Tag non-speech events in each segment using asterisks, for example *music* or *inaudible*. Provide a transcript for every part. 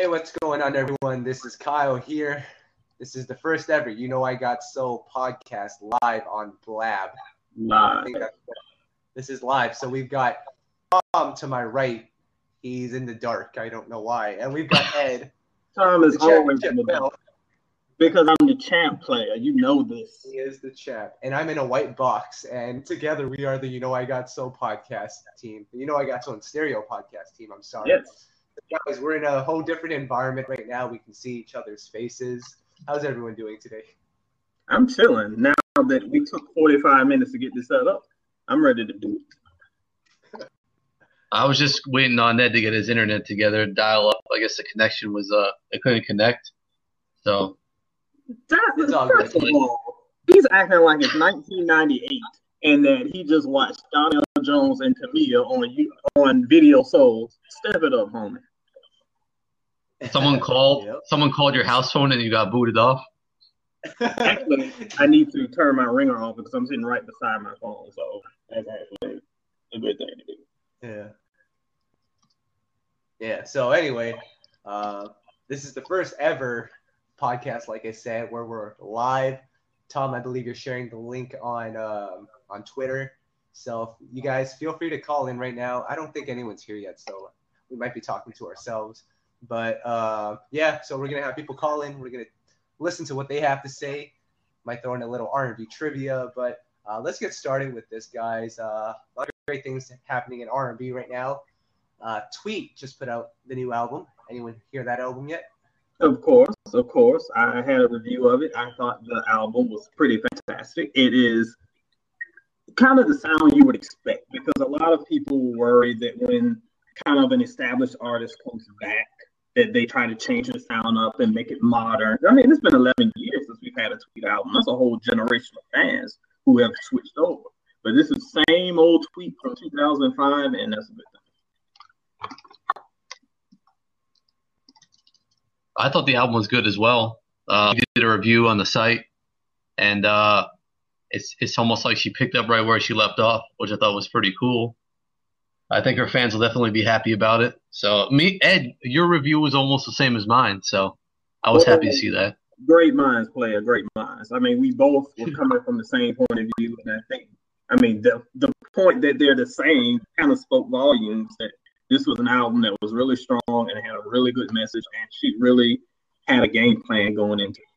Hey, what's going on, everyone? This is Kyle here. This is the first ever You Know I Got Soul podcast live on Blab. Live. This is live. So we've got Tom to my right. He's in the dark. I don't know why. And we've got Ed. Tom is always in the dark. Because I'm the champ player. You know this. He is the champ. And I'm in a white box. And together we are the You Know I Got Soul podcast team. You Know I Got Soul in Stereo podcast team. I'm sorry. Yes. Guys, we're in a whole different environment right now. We can see each other's faces. How's everyone doing today? I'm chilling. Now that we took 45 minutes to get this set up, I'm ready to do it. I was just waiting on Ned to get his internet together, dial up. I guess the connection was uh, it couldn't connect. So that's first of all, he's acting like it's 1998 and that he just watched Donell Jones and Tamia on you on Video Souls. Step it up, homie. Someone *laughs* called. yep. Someone called your house phone and you got booted off. actually, I need to turn my ringer off because I'm sitting right beside my phone, so that's actually a good thing to do. Yeah. Yeah. So anyway, uh, this is the first ever podcast, like I said, where we're live. Tom, I believe you're sharing the link on um, on Twitter. So you guys feel free to call in right now. I don't think anyone's here yet, so we might be talking to ourselves. But uh, yeah, so we're gonna have people call in. We're gonna listen to what they have to say. Might throw in a little R&B trivia, but uh, let's get started with this, guys. Uh, a lot of great things happening in R&B right now. Uh, Tweet just put out the new album. Anyone hear that album yet? Of course, of course. I had a review of it. I thought the album was pretty fantastic. It is kind of the sound you would expect because a lot of people worry that when kind of an established artist comes back, that they try to change the sound up and make it modern. I mean, it's been 11 years since we've had a Tweet album. That's a whole generation of fans who have switched over. But this is same old Tweet from 2005, and that's a good thing. I thought the album was good as well. Uh, we did a review on the site, and uh, it's it's almost like she picked up right where she left off, which I thought was pretty cool. I think her fans will definitely be happy about it. So me, Ed, your review was almost the same as mine, so I was well, happy to see that. Great minds play a great minds. I mean, we both were *laughs* coming from the same point of view, and I think, I mean, the the point that they're the same kind of spoke volumes. That this was an album that was really strong and had a really good message, and she really had a game plan going into it.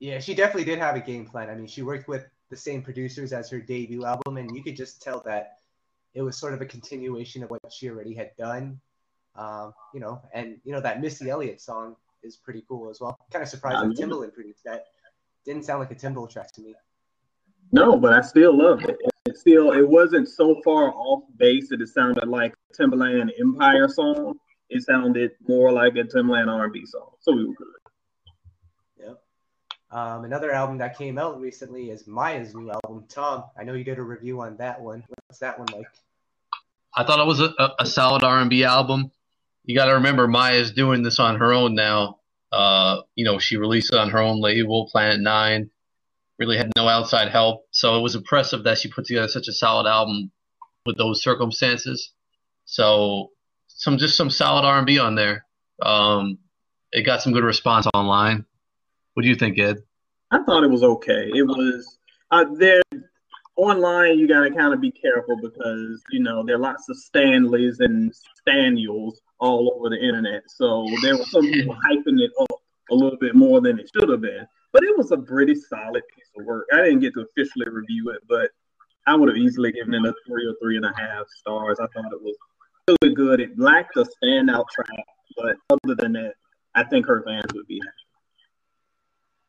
Yeah, she definitely did have a game plan. I mean, she worked with the same producers as her debut album, and you could just tell that it was sort of a continuation of what she already had done. Um, you know, and you know that Missy Elliott song is pretty cool as well. Kind of surprised that Timbaland produced that. Didn't sound like a Timbaland track to me. No, but I still love it. It still it wasn't so far off base that it sounded like a Timbaland Empire song. It sounded more like a Timbaland R&B song. So we were good. Um, another album that came out recently is Mya's new album. Tom, I know you did a review on that one. What's that one like? I thought it was a, a solid R&B album. You got to remember Mya's doing this on her own now. Uh, you know, she released it on her own label, Planet Nine. Really had no outside help, so it was impressive that she put together such a solid album with those circumstances. So, some just some solid R&B on there. Um, it got some good response online. What do you think, Ed? I thought it was okay. It was uh, there online. You got to kind of be careful because you know there are lots of Stanleys and Staniels all over the internet. So there were some people hyping it up a little bit more than it should have been. But it was a pretty solid piece of work. I didn't get to officially review it, but I would have easily given it a three or three and a half stars. I thought it was really good. It lacked a standout track, but other than that, I think her fans would be happy.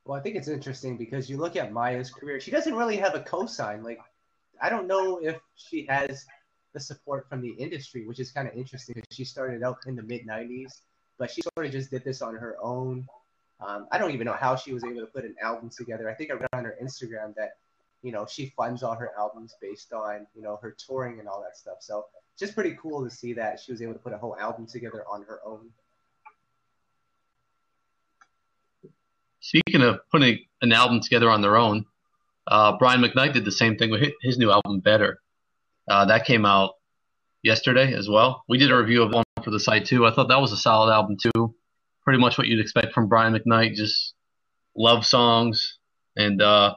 Well, I think it's interesting because you look at Mya's career, she doesn't really have a cosign. Like, I don't know if she has the support from the industry, which is kind of interesting. She started out in the mid 90s, but she sort of just did this on her own. Um, I don't even know how she was able to put an album together. I think I read on her Instagram that, you know, she funds all her albums based on, you know, her touring and all that stuff. So just pretty cool to see that she was able to put a whole album together on her own. Speaking of putting an album together on their own, uh, Brian McKnight did the same thing with his new album, Better. Uh, that came out yesterday as well. We did a review of one for the site too. I thought that was a solid album too. Pretty much what you'd expect from Brian McKnight, just love songs and uh,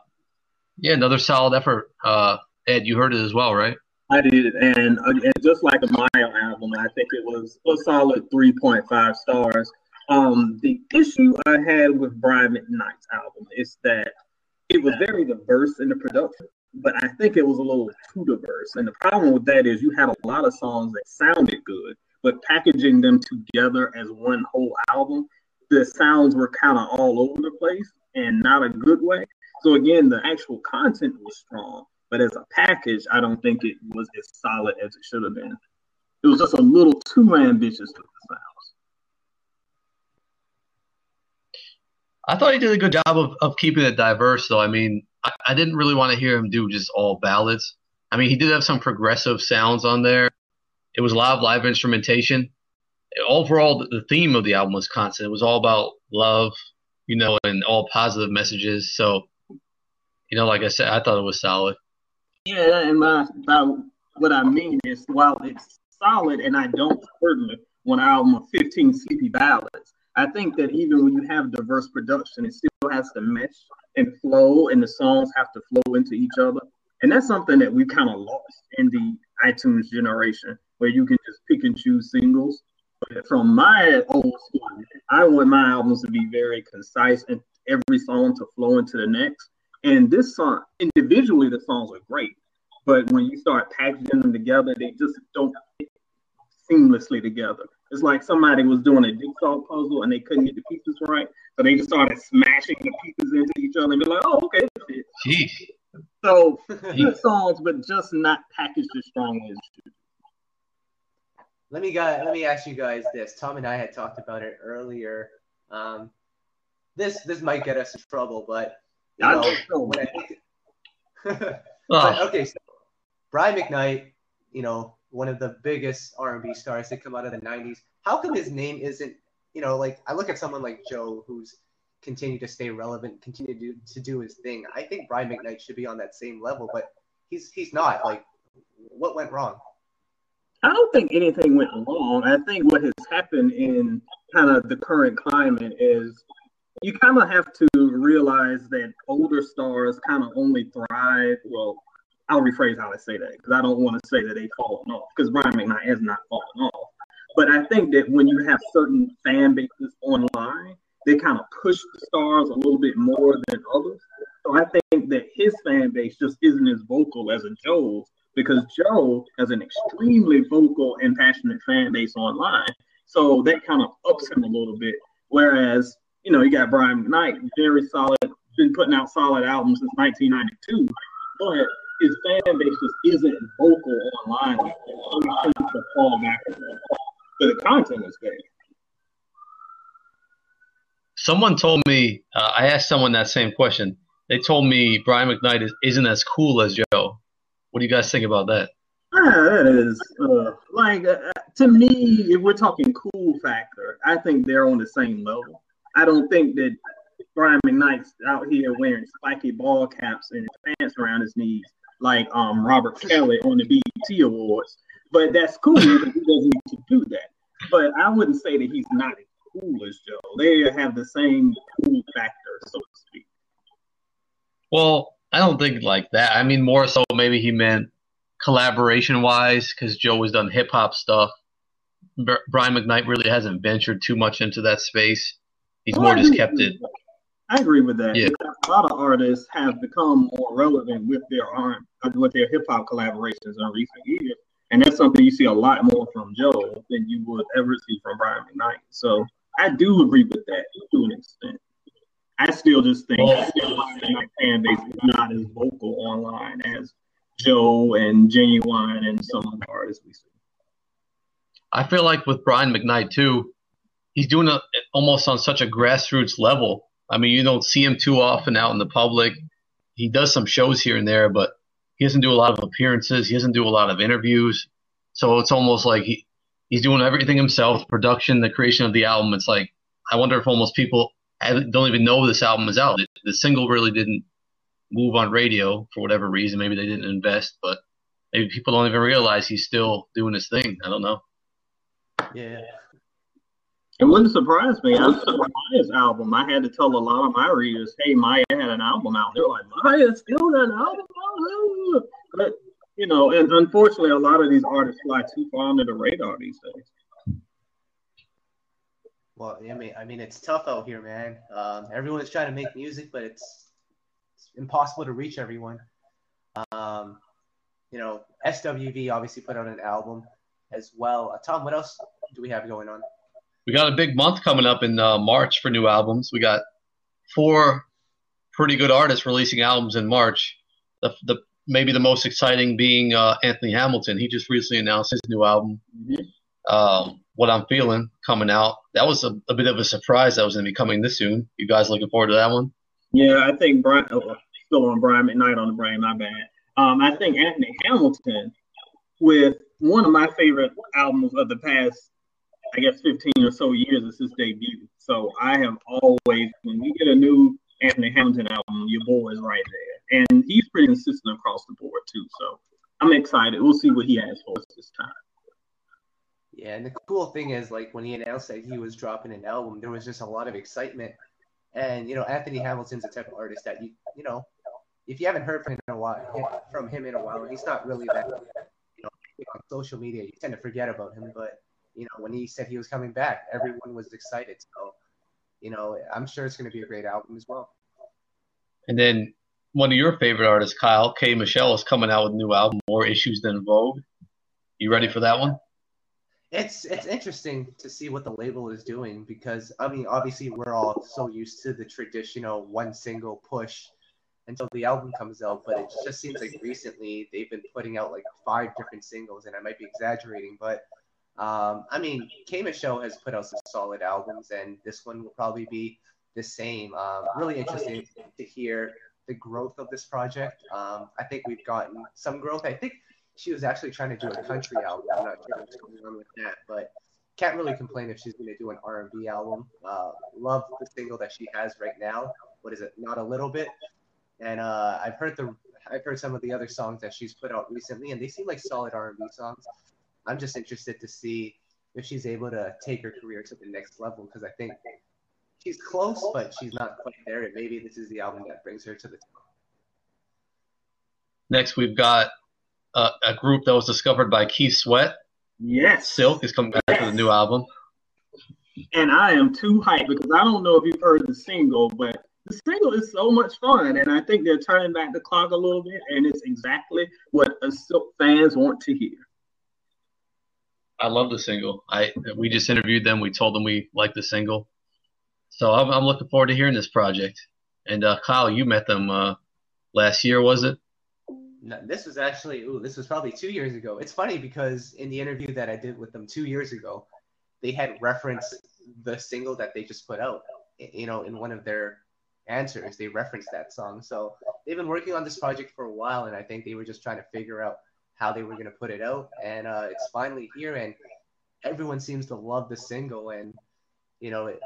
yeah, another solid effort. Uh, Ed, you heard it as well, right? I did, and, uh, and just like a Mile album, I think it was a solid 3.5 stars. Um, the issue I had with Brian McKnight's album is that it was very diverse in the production, but I think it was a little too diverse. And the problem with that is you had a lot of songs that sounded good, but packaging them together as one whole album, the sounds were kind of all over the place and not a good way. So again, the actual content was strong, but as a package, I don't think it was as solid as it should have been. It was just a little too ambitious for the sounds. I thought he did a good job of, of keeping it diverse, though. I mean, I, I didn't really want to hear him do just all ballads. I mean, he did have some progressive sounds on there. It was a lot of live instrumentation. Overall, the, the theme of the album was constant. It was all about love, you know, and all positive messages. So, you know, like I said, I thought it was solid. Yeah, and my, my what I mean is, while it's solid, and I don't certainly want an album of 15 sleepy ballads, I think that even when you have diverse production, it still has to mesh and flow, and the songs have to flow into each other. And that's something that we kind of lost in the iTunes generation, where you can just pick and choose singles But from my old school, I want my albums to be very concise and every song to flow into the next. And this song, individually, the songs are great, but when you start packaging them together, they just don't fit seamlessly together. It's like somebody was doing a jigsaw puzzle and they couldn't get the pieces right, so they just started smashing the pieces into each other and be like, "Oh, okay, Jeez. So *laughs* good songs, but just not packaged as strongly as should let me guys, let me ask you guys this. Tom and I had talked about it earlier. Um, this this might get us in trouble, but you know, when I think, *laughs* but, okay, so Brian McKnight, you know, one of the biggest R&B stars that come out of the '90s. How come his name isn't, you know, like I look at someone like Joe, who's continued to stay relevant, continue to do, to do his thing. I think Brian McKnight should be on that same level, but he's he's not. Like, what went wrong? I don't think anything went wrong. I think what has happened in kind of the current climate is you kind of have to realize that older stars kind of only thrive. Well, I'll rephrase how I say that because I don't want to say that they've fallen off because Brian McKnight has not fallen off. But I think that when you have certain fan bases online, they kind of push the stars a little bit more than others. So I think that his fan base just isn't as vocal as a Joe's because Joe has an extremely vocal and passionate fan base online. So that kind of ups him a little bit. Whereas, you know, you got Brian McKnight, very solid, been putting out solid albums since 1992, but his fan base just isn't vocal online. So to fall back. But the content is great. Someone told me, uh, I asked someone that same question. They told me Brian McKnight is, isn't as cool as Joe. What do you guys think about that? Yeah, that is uh, like uh, to me. If we're talking cool factor, I think they're on the same level. I don't think that Brian McKnight's out here wearing spiky ball caps and pants around his knees like um Robert Kelly on the BET Awards. But that's cool he doesn't need to do that. But I wouldn't say that he's not as cool as Joe. They have the same cool factor, so to speak. Well, I don't think like that. I mean, more so maybe he meant collaboration wise because Joe has done hip hop stuff. Brian McKnight really hasn't ventured too much into that space. He's more just kept it. I agree with that. Yeah. A lot of artists have become more relevant with their art, uh, with their hip hop collaborations in recent years, and that's something you see a lot more from Joe than you would ever see from Brian McKnight. So I do agree with that to an extent. I still just think well, my fan base is not as vocal online as Joe and Ginuwine and some of the artists we see. I feel like with Brian McKnight too, he's doing it almost on such a grassroots level. I mean, you don't see him too often out in the public. He does some shows here and there, but he doesn't do a lot of appearances. He doesn't do a lot of interviews. So it's almost like he, he's doing everything himself, production, the creation of the album. It's like I wonder if almost people don't even know this album is out. The single really didn't move on radio for whatever reason. Maybe they didn't invest, but maybe people don't even realize he's still doing his thing. I don't know. Yeah. It wouldn't surprise me. Mya's album, I had to tell a lot of my readers, "Hey, Mya had an album out." They're like, "Maya still got an album out?" But you know, and unfortunately, a lot of these artists fly too far under the radar these days. Well, I mean, I mean, it's tough out here, man. Um, everyone's trying to make music, but it's, it's impossible to reach everyone. Um, you know, SWV obviously put out an album as well. Uh, Tom, what else do we have going on? We got a big month coming up in uh, March for new albums. We got four pretty good artists releasing albums in March. The, the maybe the most exciting being uh, Anthony Hamilton. He just recently announced his new album. Mm-hmm. Um, what I'm feeling coming out. That was a, a bit of a surprise that was going to be coming this soon. You guys looking forward to that one? Yeah, I think Brian. Oh, still on Brian McKnight on the brain. My bad. Um, I think Anthony Hamilton with one of my favorite albums of the past, I guess, 15 or so years is his debut. So I have always, when we get a new Anthony Hamilton album, your boy is right there. And he's pretty consistent across the board, too. So I'm excited. We'll see what he has for us this time. Yeah, and the cool thing is, like, when he announced that he was dropping an album, there was just a lot of excitement. And, you know, Anthony Hamilton's the type of artist that you, you know, if you haven't heard from him in a while, from him in a while, he's not really that, you know, on social media, you tend to forget about him. But, you know, when he said he was coming back, everyone was excited. So, you know, I'm sure it's going to be a great album as well. And then one of your favorite artists, Kyle K. Michelle, is coming out with a new album, More Issues Than Vogue. You ready for that one? It's it's interesting to see what the label is doing because I mean obviously we're all so used to the traditional one single push until the album comes out, but it just seems like recently they've been putting out like five different singles, and I might be exaggerating, but um, I mean, K Michelle has put out some solid albums, and this one will probably be the same. Um, really interesting to hear the growth of this project. Um, I think we've gotten some growth. I think she was actually trying to do a country album. I'm not sure what's going on with that, but can't really complain if she's going to do an R&B album. Uh, love the single that she has right now. What is it? Not a little bit and uh, I've heard the I've heard some of the other songs that she's put out recently, and they seem like solid R&B songs. I'm just interested to see if she's able to take her career to the next level because I think she's close, but she's not quite there. And maybe this is the album that brings her to the top. Next, we've got a, a group that was discovered by Keith Sweat. Yes, Silk is coming back with a new album. And I am too hyped because I don't know if you've heard the single, but the single is so much fun, and I think they're turning back the clock a little bit, and it's exactly what Silk fans want to hear. I love the single. I we just interviewed them. We told them we like the single, so I'm, I'm looking forward to hearing this project. And uh, Kyle, you met them uh, last year, was it? No, this was actually ooh, this was probably two years ago. It's funny because in the interview that I did with them two years ago, they had referenced the single that they just put out. You know, in one of their answers, they referenced that song. So they've been working on this project for a while, and I think they were just trying to figure out how they were going to put it out. And uh, it's finally here, and everyone seems to love the single. And you know, it,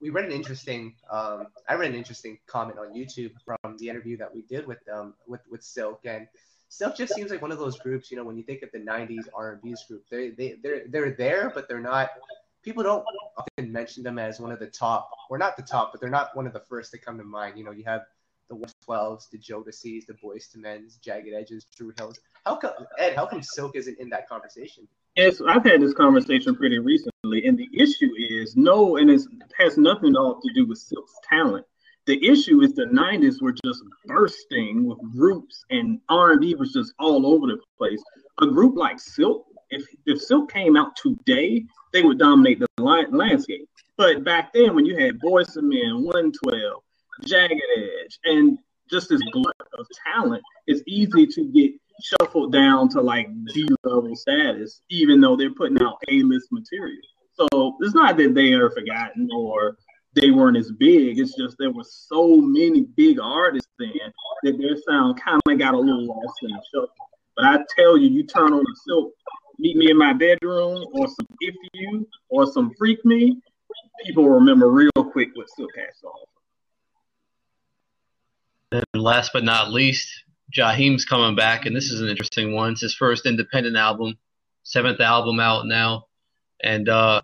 we read an interesting, um, I read an interesting comment on YouTube from the interview that we did with them with with Silk and. Silk just seems like one of those groups, you know, when you think of the '90s R&B group, they they they're they're there, but they're not people don't often mention them as one of the top, or not the top, but they're not one of the first that come to mind. You know, you have the 112s, the Jodeci's, the Boyz II Men's, Jagged Edges, Dru Hills. How come Ed? How come Silk isn't in that conversation? Yes, I've had this conversation pretty recently, and the issue is no, and it has nothing at all to do with Silk's talent. The issue is the '90s were just bursting with groups, and R&B was just all over the place. A group like Silk, if if Silk came out today, they would dominate the landscape. But back then, when you had Boyz II Men, 112, Jagged Edge, and just this glut of talent, it's easy to get shuffled down to like D level status, even though they're putting out A list material. So it's not that they are forgotten or they weren't as big. It's just there were so many big artists then that their sound kind of got a little lost in the shuffle. But I tell you, you turn on the silk Meet Me in My Bedroom or some If You or some Freak Me, people remember real quick what Silk has to offer. And last but not least, Jaheim's coming back, and this is an interesting one. It's his first independent album, seventh album out now. and uh,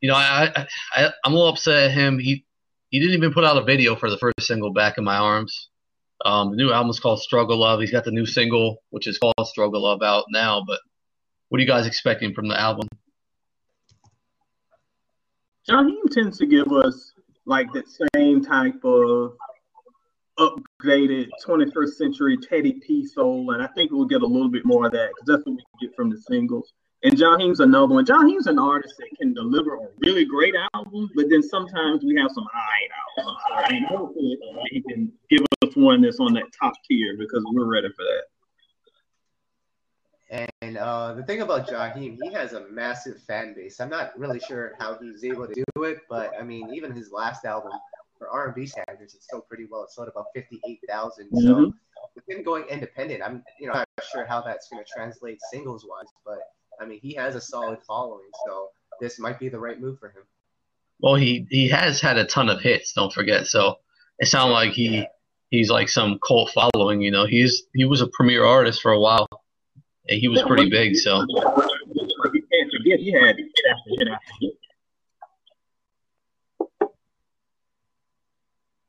you know, I, I I'm a little upset at him. He he didn't even put out a video for the first single, "Back in My Arms." Um, the new album is called Struggle Love. He's got the new single, which is called Struggle Love, out now. But what are you guys expecting from the album? Jaheim tends to give us like that same type of upgraded 21st century Teddy P soul, and I think we'll get a little bit more of that because that's what we get from the singles. And Jaheim's another one. Jaheim's an artist that can deliver a really great album, but then sometimes we have some alright albums. And hopefully he can give us one that's on that top tier because we're ready for that. And uh, the thing about Jaheim, he has a massive fan base. I'm not really sure how he's able to do it, but I mean, even his last album, for R&B standards, it's still pretty well. It sold about 58,000. Mm-hmm. So with him going independent, I'm you know not sure how that's going to translate singles wise, but I mean, he has a solid following, so this might be the right move for him. Well, he he has had a ton of hits. Don't forget. So it sounds like he yeah. he's like some cult following. You know, he's he was a premier artist for a while. And he was pretty big. So you can't forget he had hit after hit after hit.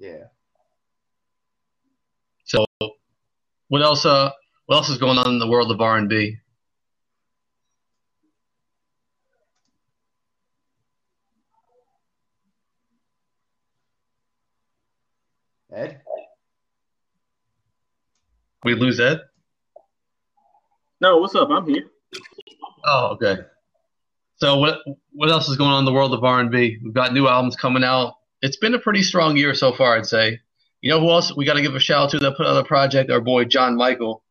Yeah. So, what else? Uh, what else is going on in the world of R and B? Ed? We lose Ed? No, what's up? I'm here. Oh, okay. So what what else is going on in the world of R and B? We've got new albums coming out. It's been a pretty strong year so far, I'd say. You know who else we got to give a shout out to that put out a project? Our boy John Michael.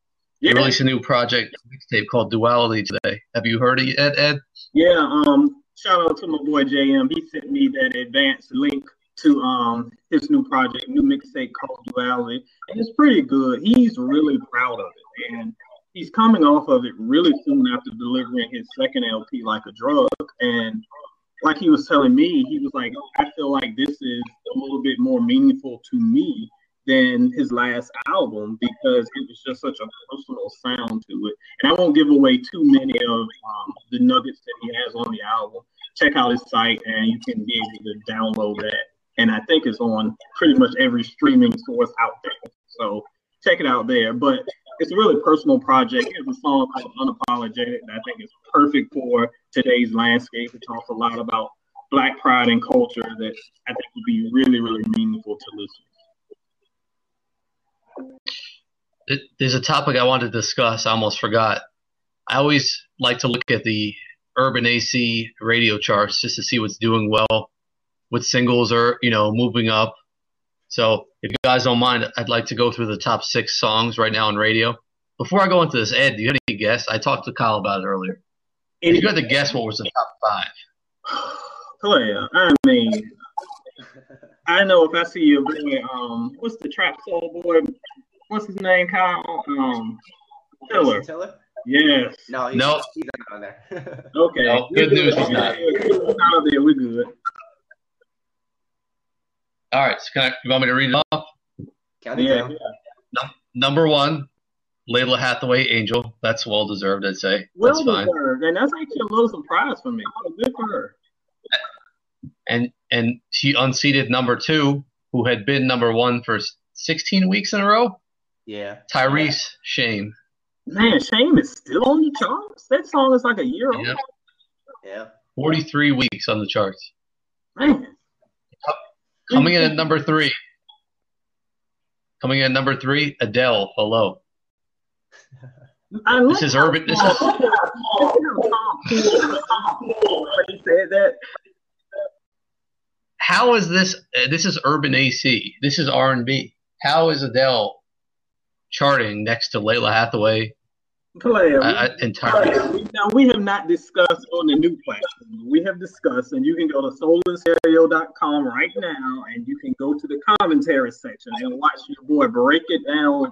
Yeah. He released a new project mixtape called Duality today. Have you heard it, Ed? Ed? Yeah. Um. Shout out to my boy JM. He sent me that advanced link to um his new project, new mixtape called Duality, and it's pretty good. He's really proud of it, and he's coming off of it really soon after delivering his second LP, Like a Drug, and like he was telling me, he was like, I feel like this is a little bit more meaningful to me than his last album because it was just such a personal sound to it. And I won't give away too many of um, the nuggets that he has on the album. Check out his site and you can be able to download that and I think it's on pretty much every streaming source out there. So check it out there. But it's a really personal project. It's a song called Unapologetic that I think is perfect for today's landscape. It talks a lot about black pride and culture that I think would be really, really meaningful to listeners. There's a topic I wanted to discuss. I almost forgot. I always like to look at the urban AC radio charts just to see what's doing well with singles are you know moving up. So if you guys don't mind, I'd like to go through the top six songs right now on radio. Before I go into this, Ed, do you have any guess? I talked to Kyle about it earlier. If you had to guess what was the top five. *sighs* Player, I mean, I know if I see your boy, um, what's the trap soul boy? What's his name, Kyle? Um, Tiller. Tiller. Yes. No, he's, no. he's not on there. *laughs* okay. No, good news. He's not. He's not on there. We're good. All right. So can I, you want me to read it off? Count it down. No, number one, Lalah Hathaway, Angel. That's well deserved, I'd say. Well that's fine. deserved, and that's actually a little surprise for me. Good for her. And and she unseated number two, who had been number one for 16 weeks in a row. Yeah. Tyrese Shame. Man, Shame is still on the charts. That song is like a year old. Yeah. 43 weeks on the charts. Man. Coming in at number three. Coming in at number three, Adele. Hello. this is urban. This is. How is this? Uh, this is urban AC. This is R and B. How is Adele charting next to Lalah Hathaway Player, uh, entirely. Now we have not discussed on the new platform. We have discussed, and you can go to soulandstereo.com right now, and you can go to the commentary section and watch your boy break it down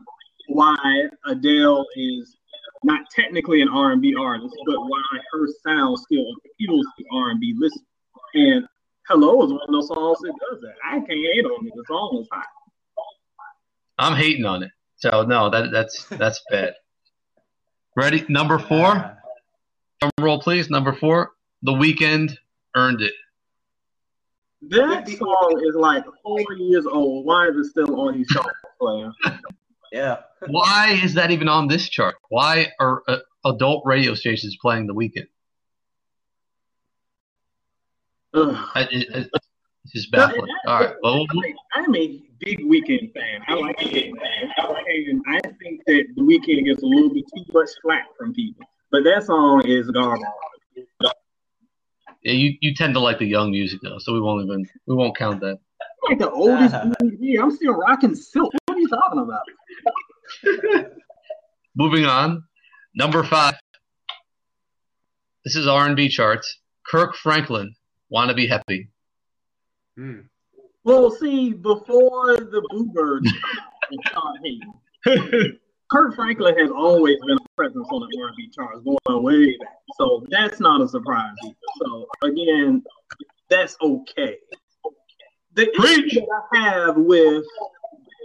why Adele is not technically an R&B artist, but why her sound still appeals to R&B listeners. And "Hello" is one of those songs that does that. I can't hate on it. The song is hot. I'm hating on it. So no, that that's that's bad. Ready? Number four. Drum roll, please. Number four. The Weeknd earned it. That song is like four years old. Why is it still on these charts, player? *laughs* Yeah. Why is that even on this chart? Why are uh, adult radio stations playing The Weeknd? Ugh. I- it- it- It's just baffling. All right. Well, I'm a big Weeknd fan. I like it. And I think that the Weeknd gets a little bit too much flack from people. But that song is garbage. yeah, you, you tend to like the young music though, so we won't even we won't count that. Like the oldest uh-huh. dude here. I'm still rocking silk. What are you talking about? *laughs* Moving on, number five. This is R and B charts. Kirk Franklin, "Wanna Be Happy." Hmm. Well, see, before the Boo Birds and *laughs* Sean Hayden, Kirk Franklin has always been a presence on the R&B charts going way back. So that's not a surprise either. So again, that's okay. The Preach. issue that I have with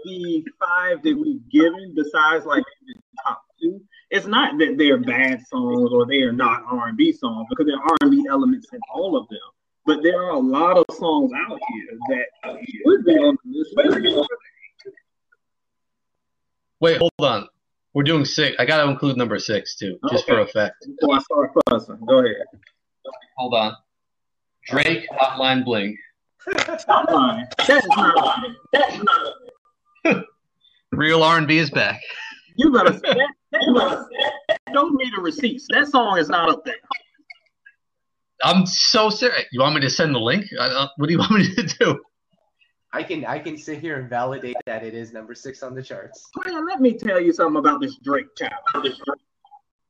the five that we've given, besides like the top two, it's not that they're bad songs or they are not R&B songs because there are R&B elements in all of them. But there are a lot of songs out here that should be on this list. Wait, hold on. We're doing six. I got to include number six too, just for effect. Before I start fussing, go ahead. Hold on. Drake, Hotline Bling. Stop lying. That is not. That's not. *laughs* Real R&B is back. You better. That, that, show me the receipts. That song is not up there. I'm so serious. You want me to send the link? Uh, what do you *laughs* want me to do? I can I can sit here and validate that it is number six on the charts. Man, let me tell you something about this Drake child.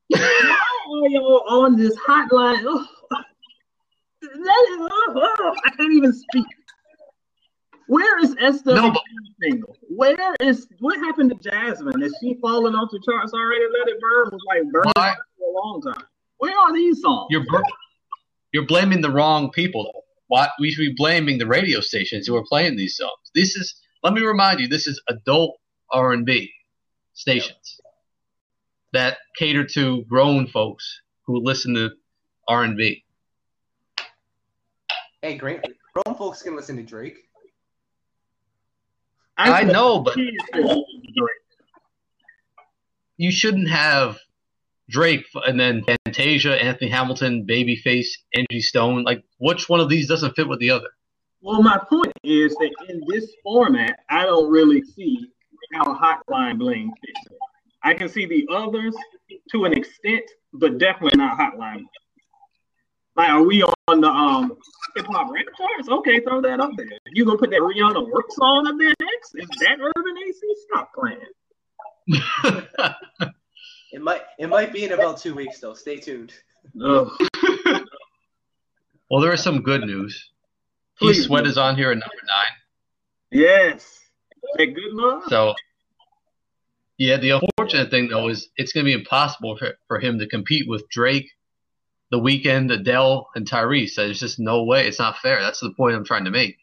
Why are y'all on this hotline? Ugh. That is, ugh, ugh, I can't even speak. Where is Esther No, but- single? Where is what happened to Jazmine? Is she falling off the charts already? Let it burn was like burning Why- for a long time. Where are these songs? You're br- you're blaming the wrong people. Why we should be blaming the radio stations who are playing these songs. This is. Let me remind you. This is adult R&B stations that cater to grown folks who listen to R&B. Hey, great. Grown folks can listen to Drake. I said know, but kids that listen to Drake. you shouldn't have Drake and then Fantasia, Anthony Hamilton, Babyface, Angie Stone. Like, which one of these doesn't fit with the other? Well, my point is that in this format, I don't really see how Hotline Bling fits. I can see the others to an extent, but definitely not Hotline. Like, are we on the um hip hop rap charts? Okay, throw that up there. You gonna put that Rihanna work song up there next? Is that Urban AC? Stop playing. *laughs* It might it might be in about two weeks though. Stay tuned. Ugh. *laughs* well, there is some good news. He Please. Sweat is on here at number nine. Yes. That good love. So, yeah, the unfortunate thing though is it's going to be impossible for, for him to compete with Drake, The Weeknd, Adele, and Tyrese. There's just no way. It's not fair. That's the point I'm trying to make.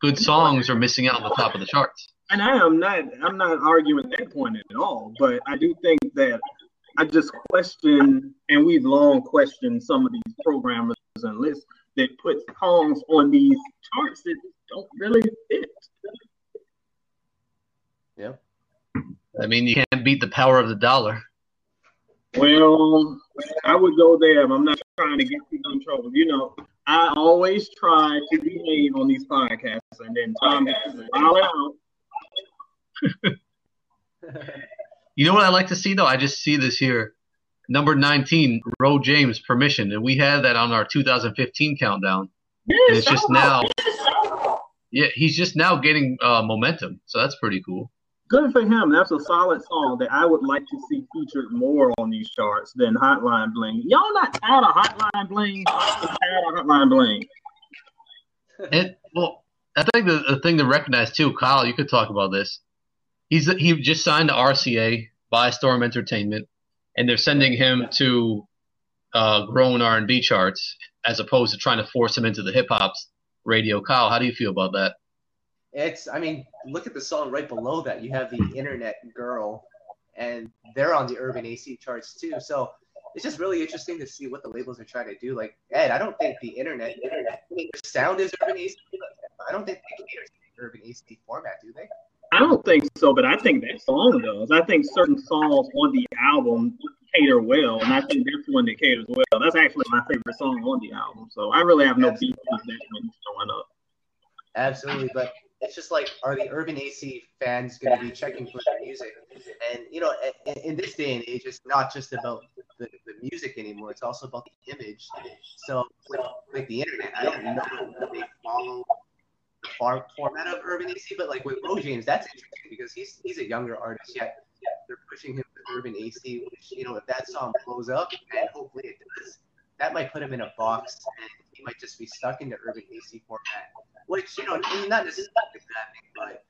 Good songs are missing out on the top of the charts. And I am not I'm not arguing that point at all, but I do think that I just question and we've long questioned some of these programmers and lists that put songs on these charts that don't really fit. Yeah. I mean, you can't beat the power of the dollar. Well, I would go there, I'm not trying to get people in trouble. You know, I always try to behave on these podcasts, and then Tom gets wild out. *laughs* You know what I like to see though? I just see this here. Number 19, Ro James, Permission. And we had that on our 2015 countdown. And it's just now, yeah, he's just now getting uh, momentum. So that's pretty cool. Good for him. That's a solid song that I would like to see featured more on these charts than Hotline Bling. Y'all not tired of Hotline Bling? I'm tired of Hotline Bling. And well, I think the, the thing to recognize too, Kyle, you could talk about this. He's he just signed to RCA ByStorm Entertainment, and they're sending him to uh, grown R and B charts as opposed to trying to force him into the hip hop's radio. Kyle, how do you feel about that? It's I mean, look at the song right below that. You have the Internet Girl, and they're on the Urban AC charts too. So it's just really interesting to see what the labels are trying to do. Like Ed, I don't think the internet, internet I mean, their sound is urban AC. I don't think they cater to the urban AC format, do they? I don't think so, but I think that song does. I think certain songs on the album cater well, and I think that's one that caters well. That's actually my favorite song on the album. So I really have no beef with that one showing up. Absolutely, but it's just like, are the Urban AC fans going to be checking for their music? And you know, in, in, this day and age, it's not just about the, the music anymore; it's also about the image. So, with, like the internet, I don't know if they follow far, format of Urban AC, but like with Ro James, that's interesting because he's he's a younger artist. Yet they're pushing him to Urban AC, which you know, if that song blows up, and hopefully it does, that might put him in a box, and he might just be stuck in the Urban AC format which you know, not necessarily a bad thing, but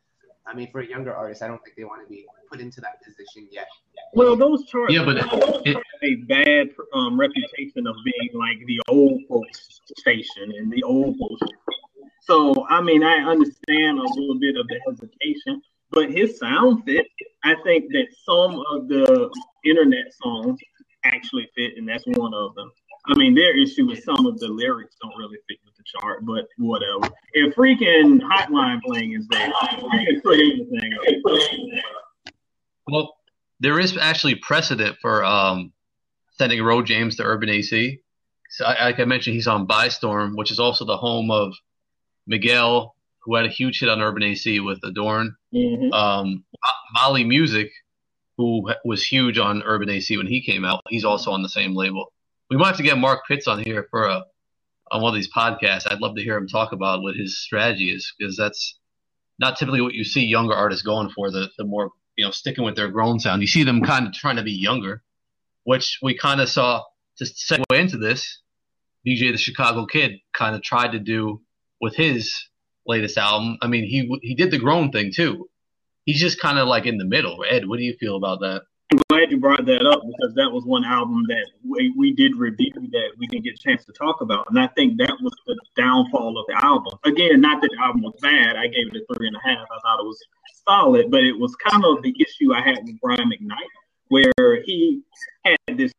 I mean, for a younger artist, I don't think they want to be put into that position yet. Well, those charts yeah, but it, have a bad um, reputation of being like the old folks station and the old folks. So, I mean, I understand a little bit of the hesitation, but his sound fit. I think that some of the internet songs actually fit, and that's one of them. I mean, their issue is some of the lyrics don't really fit with the chart, but whatever. If freaking Hotline Bling is there, you can put anything Well, there is actually precedent for um, sending Ro James to Urban AC. So, like I mentioned, he's on Bystorm, which is also the home of Miguel, who had a huge hit on Urban AC with Adorn. Mm-hmm. Um, Mali Music, who was huge on Urban AC when he came out, he's also on the same label we might have to get Mark Pitts on here for a on one of these podcasts. I'd love to hear him talk about what his strategy is because that's not typically what you see younger artists going for. The the more you know sticking with their grown sound. You see them kind of trying to be younger, which we kind of saw to segue into this. BJ the Chicago Kid kind of tried to do with his latest album. I mean, he he did the grown thing too. He's just kind of like in the middle. Ed, what do you feel about that? I'm glad you brought that up because that was one album that we, we did review that we didn't get a chance to talk about. And I think that was the downfall of the album. Again, not that the album was bad. I gave it a three and a half. I thought it was solid, but it was kind of the issue I had with Brian McKnight, where he had this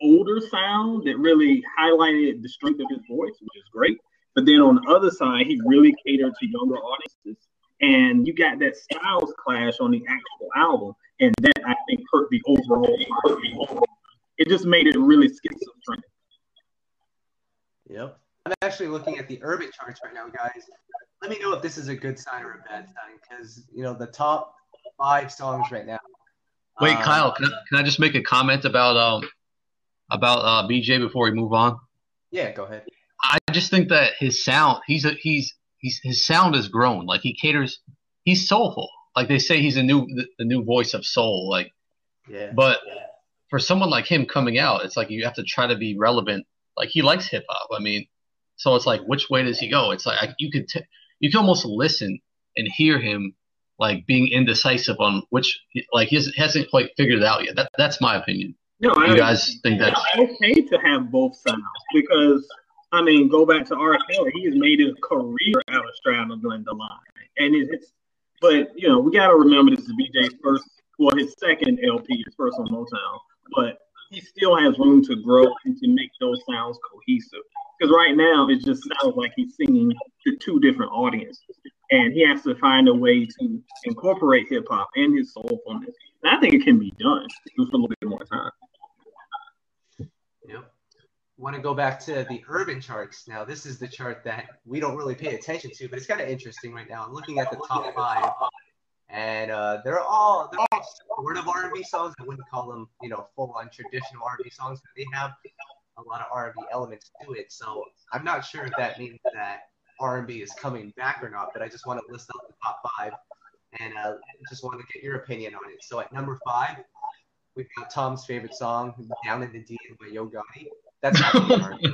older sound that really highlighted the strength of his voice, which is great. But then on the other side, he really catered to younger audiences. And you got that styles clash on the actual album and that I think hurt the overall. It just made it really schizophrenic. Yep. I'm actually looking at the urban charts right now, guys. Let me know if this is a good sign or a bad sign, because you know the top five songs right now. Wait, um, Kyle, can I, can I just make a comment about um about uh, BJ before we move on? Yeah, go ahead. I just think that his sound, he's a, he's he's his sound has grown. Like he caters, he's soulful. Like they say he's a new the, the new voice of soul like yeah. but for someone like him coming out it's like you have to try to be relevant. Like he likes hip hop i mean so it's like which way does he go? It's like you could t- you can almost listen and hear him like being indecisive on which like he hasn't quite figured it out yet. That, that's my opinion. No, you I, guys think that's okay to have both sounds because I mean, go back to R. Kelly. He has made his career out of straddling the line, and it's but you know, we got to remember this is BJ's first, well, his second LP, his first on Motown. But he still has room to grow and to make those sounds cohesive. Because right now, it just sounds like he's singing to two different audiences, and he has to find a way to incorporate hip hop and his soulfulness. And I think it can be done with a little bit more time. Want to go back to the urban charts. Now, this is the chart that we don't really pay attention to, but it's kind of interesting right now. I'm looking at the top five, and uh, they're all they're all sort of R&B songs. I wouldn't call them, you know, full-on traditional R&B songs, but they have a lot of R&B elements to it. So I'm not sure if that means that R&B is coming back or not, but I just want to list out the top five, and uh, just want to get your opinion on it. So at number five, we've got Tom's favorite song, "Down in the D" by Yo Gotti. That's not hard.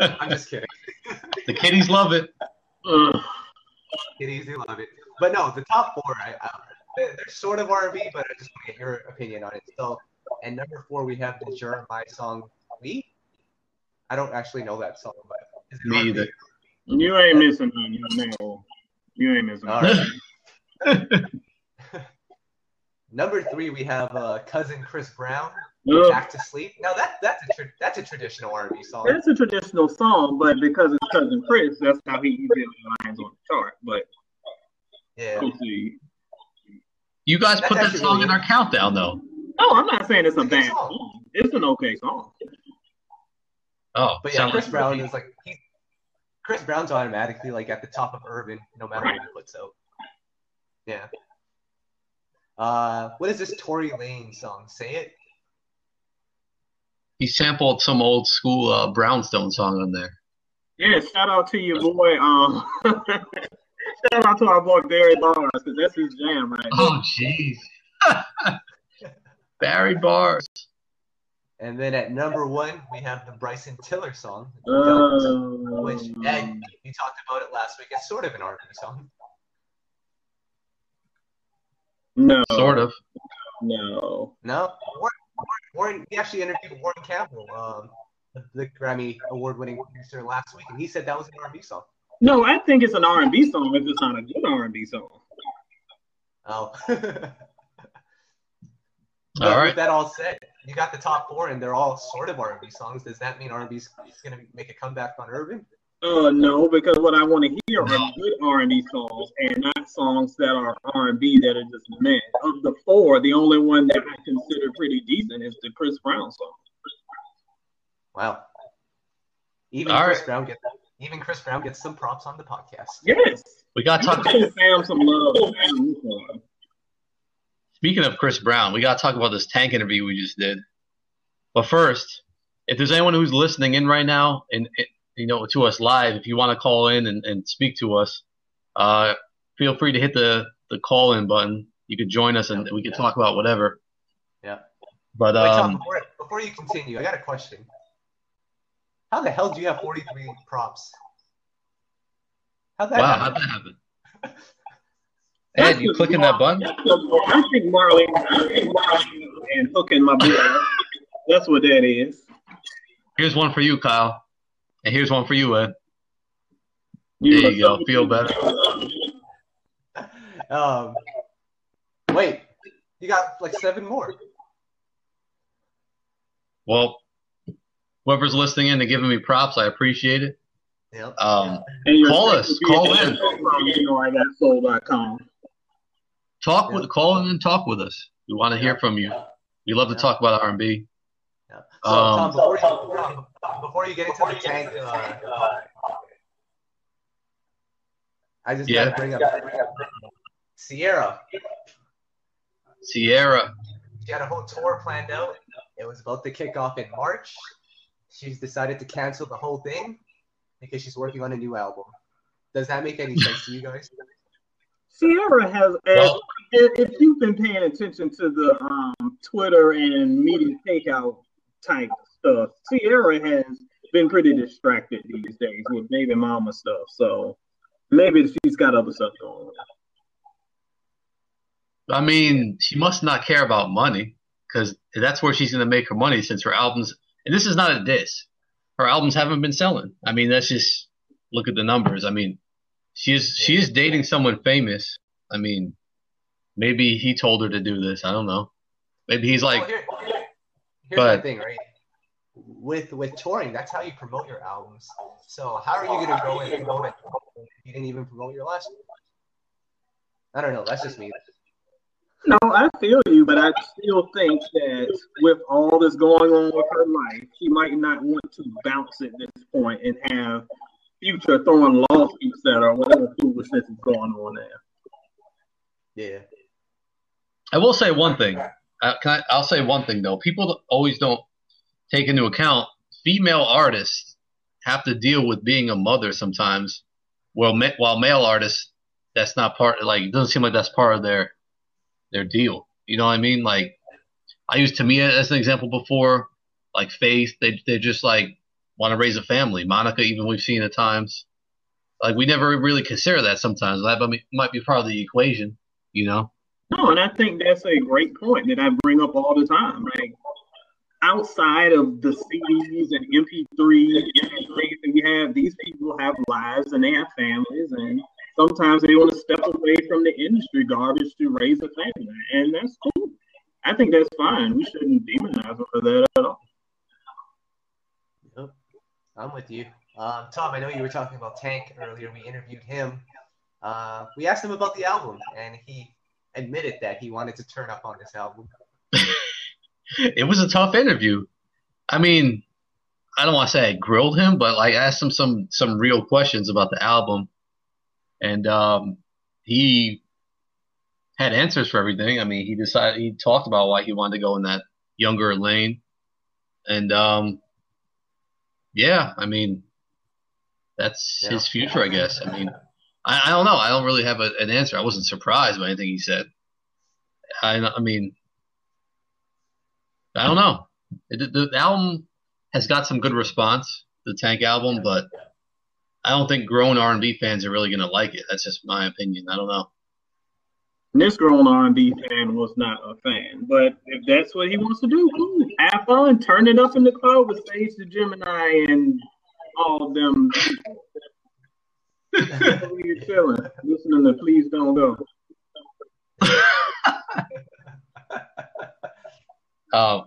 *laughs* I'm just kidding. *laughs* the kiddies love it. kiddies do love it. But no, the top four, I, I, they're sort of R&B, but I just want to hear your opinion on it. So, and number four, we have the Jeremih song "We." I don't actually know that song, but me either. You ain't missing none, you know. You ain't missing. All right. *laughs* Number three, we have uh, cousin Chris Brown, Ugh. "Back to Sleep." Now that that's a tra- that's a traditional R&B song. It's a traditional song, but because it's cousin Chris, that's how he usually lands on the chart. But Yeah. we'll see. You guys That's put that song really in our countdown, though. No, I'm not saying it's a It's a bad song. song. It's an okay song. Oh, But yeah, Chris like- Brown is like he. Chris Brown's automatically like at the top of urban, no matter what he puts out. Yeah. Uh, what is this Tory Lane song? Say it. He sampled some old school uh, Brownstone song on there. Yeah, shout out to your boy. Um, *laughs* shout out to our boy Barry Bars because that's his jam right now. Oh, jeez. *laughs* Barry Bars. And then at number one, we have the Bryson Tiller song, Uh, which Ed, you talked about it last week. It's sort of an R&B song. No, Sort of. No, No, Warren, Warren, Warren he actually interviewed Warren Campbell, um, the, the Grammy award-winning producer, last week, and he said that was an R&B song. no. I think it's an R&B song if it's not a good R&B song. Oh. *laughs* All But right. With that all said, you got the top four, and they're all sort of R&B songs. Does that mean R&B is going to make a comeback on Urban? Uh, no, because what I want to hear are good R&B songs and not songs that are R&B that are just meh. Of the four, the only one that I consider pretty decent is the Chris Brown song. Wow. Even All Chris right. Brown gets even Chris Brown gets some props on the podcast. Yes, We got to talk. can show Sam some love. Speaking of Chris Brown, we got to talk about this tank interview we just did. But first, if there's anyone who's listening in right now and and, you know to us live, if you want to call in and, and speak to us, uh, feel free to hit the the call in button. You could join us and we could talk about whatever. Yeah. But Wait, Tom, um, before, before you continue, I got a question. How the hell do you have 43 props? How'd that wow, happen? how'd that happen? *laughs* Ed, you clicking that button? I think Marley I think Marley and hooking my boy. That's what that is. Here's one for you, Kyle, and here's one for you, Ed. There you go. Feel better. Um, wait, you got like seven more. Well, whoever's listening in and giving me props, I appreciate it. Yep. Um, Call us. Call in. You know I got soul.com. talk with call in and talk with us. We want to hear from you. We love to talk about R and B. Yeah. So, Um, Tom, before you, Tom, before you get into the tank, uh, I just Yeah. gotta bring up Ciara. Ciara. She had a whole tour planned out. It was about to kick off in March. She's decided to cancel the whole thing because she's working on a new album. Does that make any sense to you guys? Ciara has, Well- if if you've been paying attention to the um, Twitter and media takeout type stuff, Ciara has been pretty distracted these days with baby mama stuff. So maybe she's got other stuff going on. I mean, she must not care about money because that's where she's going to make her money since her albums. And this is not a diss. Her albums haven't been selling. I mean, that's just look at the numbers. I mean, she is she is dating someone famous. I mean, maybe he told her to do this. I don't know. Maybe he's like, Well, here- here's Go the thing, right? With with touring, that's how you promote your albums. So how are you gonna go and promote it if you didn't even promote your last one? I don't know. That's just me. No, I feel you, but I still think that with all that's going on with her life, she might not want to bounce at this point and have Future throwing lawsuits at her or whatever foolishness is going on there. Yeah. I will say one thing. Uh, can I, I'll say one thing though. People always don't take into account female artists have to deal with being a mother sometimes. Well, ma- while male artists, that's not part. Like, it doesn't seem like that's part of their their deal. You know what I mean? Like, I used Tamia as an example before. Like Faith, they they just like want to raise a family. Monica, even we've seen at times. Like, we never really consider that sometimes. That might be part of the equation. You know? No, and I think that's a great point that I bring up all the time. Like outside of the CDs and MP3 and things that we have, these people have lives and they have families, and sometimes they want to step away from the industry garbage to raise a family, and that's cool. I think that's fine. We shouldn't demonize them for that at all. Yep. I'm with you. Um, Tom, I know you were talking about Tank earlier. We interviewed him. Uh, we asked him about the album, and he admitted that he wanted to turn up on this album. *laughs* it was a tough interview. I mean, I don't want to say I grilled him, but like I asked him some some real questions about the album, and um, he had answers for everything. I mean, he decided he talked about why he wanted to go in that younger lane, and um, yeah, I mean, that's yeah. his future, I guess. I mean, I, I don't know. I don't really have a, an answer. I wasn't surprised by anything he said. I, I mean, I don't know. It, the, the album has got some good response, the Tank album, but I don't think grown R&B fans are really going to like it. That's just my opinion. I don't know. This grown R&B fan was not a fan, but if that's what he wants to do, cool. Have fun, turn it up in the club with Sage the Gemini and all of them. you chilling, listening to Please Don't Go. *laughs* uh,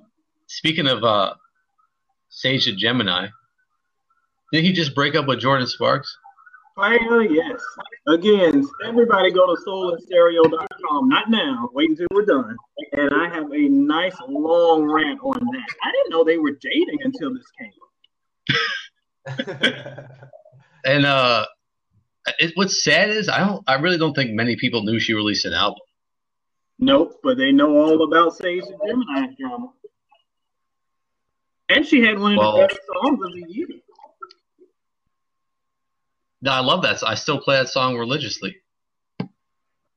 speaking of uh, Sage the Gemini, did he just break up with Jordin Sparks? Player, yes. Again, everybody go to soulandstereo.com. Not now. Wait until we're done. And I have a nice long rant on that. I didn't know they were dating until this came *laughs* and uh, it, what's sad is I don't. I really don't think many people knew she released an album. Nope, but they know all about Sage the Gemini drama. And she had one of well, the best songs of the year. No, I love that. I still play that song religiously.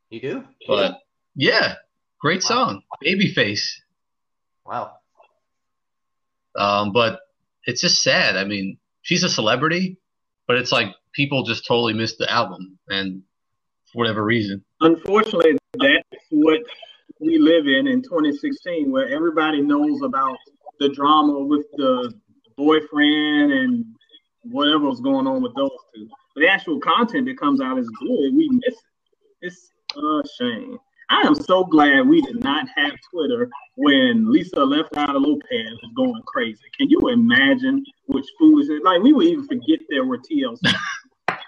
You do? But yeah, great wow. song, Babyface. Wow. Um, but it's just sad. I mean, she's a celebrity, but it's like people just totally missed the album, and for whatever reason. Unfortunately, that's what we live in in 2016, where everybody knows about the drama with the boyfriend and whatever was going on with those two. But the actual content that comes out is good. We miss it. It's a shame. I am so glad we did not have Twitter when Lisa Left out of Lopes was going crazy. Can you imagine which foolish like we would even forget there were TLC *laughs*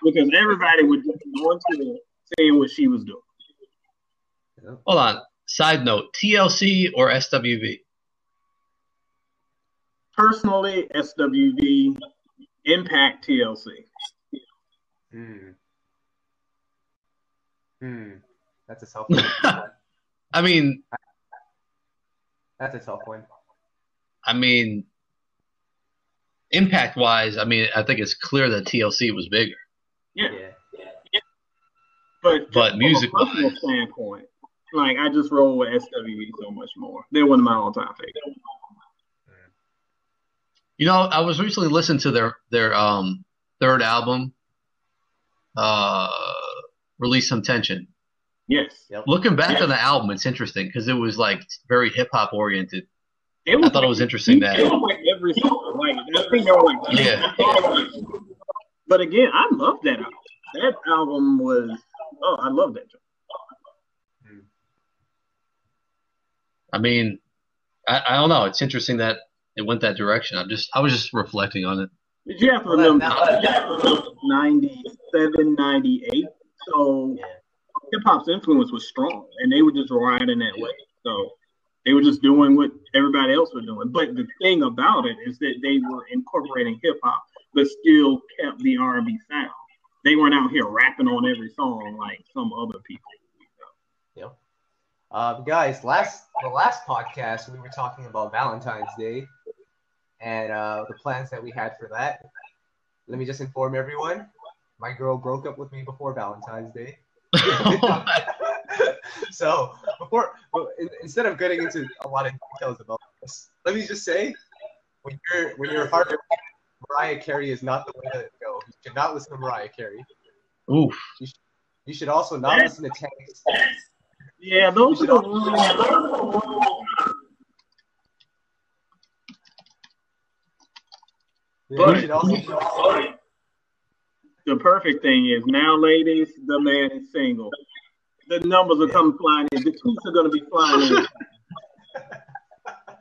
because everybody would just go into saying what she was doing. Hold on. Side note: TLC or SWV? personally, SWV, Impact, TLC. Hmm. Hmm. That's a tough one. *laughs* I mean, that's a tough one. I mean, impact wise, I mean, I think it's clear that TLC was bigger. Yeah. yeah. yeah. But but music wise, standpoint, like I just roll with SWV so much more. They're one of my all time favorites. You know, I was recently listening to their their um third album, uh, release some tension. Yes. Yep. Looking back yes. on the album, it's interesting because it was like very hip hop oriented. I thought like, it was interesting that like every song, like I think like yeah. *laughs* But again, I love that album. That album was oh, I love that. I mean, I, I don't know. It's interesting that it went that direction. I'm just I was just reflecting on it. You have to remember, 97, 98. So yeah. Hip hop's influence was strong, and they were just riding that way. So they were just doing what everybody else was doing. But the thing about it is that they were incorporating hip hop, but still kept the R and B sound. They weren't out here rapping on every song like some other people. Yeah. Uh, guys, last the last podcast we were talking about Valentine's Day and uh, the plans that we had for that. Let me just inform everyone: my girl broke up with me before Valentine's Day. *laughs* so before instead of getting into a lot of details about this, let me just say, when you're when you're hard, Mariah Carey is not the way to go. You should not listen to Mariah Carey. Oof. You should, you should also not listen to Tanks. Yeah, those are the but, you should also the perfect thing is now, ladies, the man is single. The numbers are coming flying in. The tweets are going to be flying in.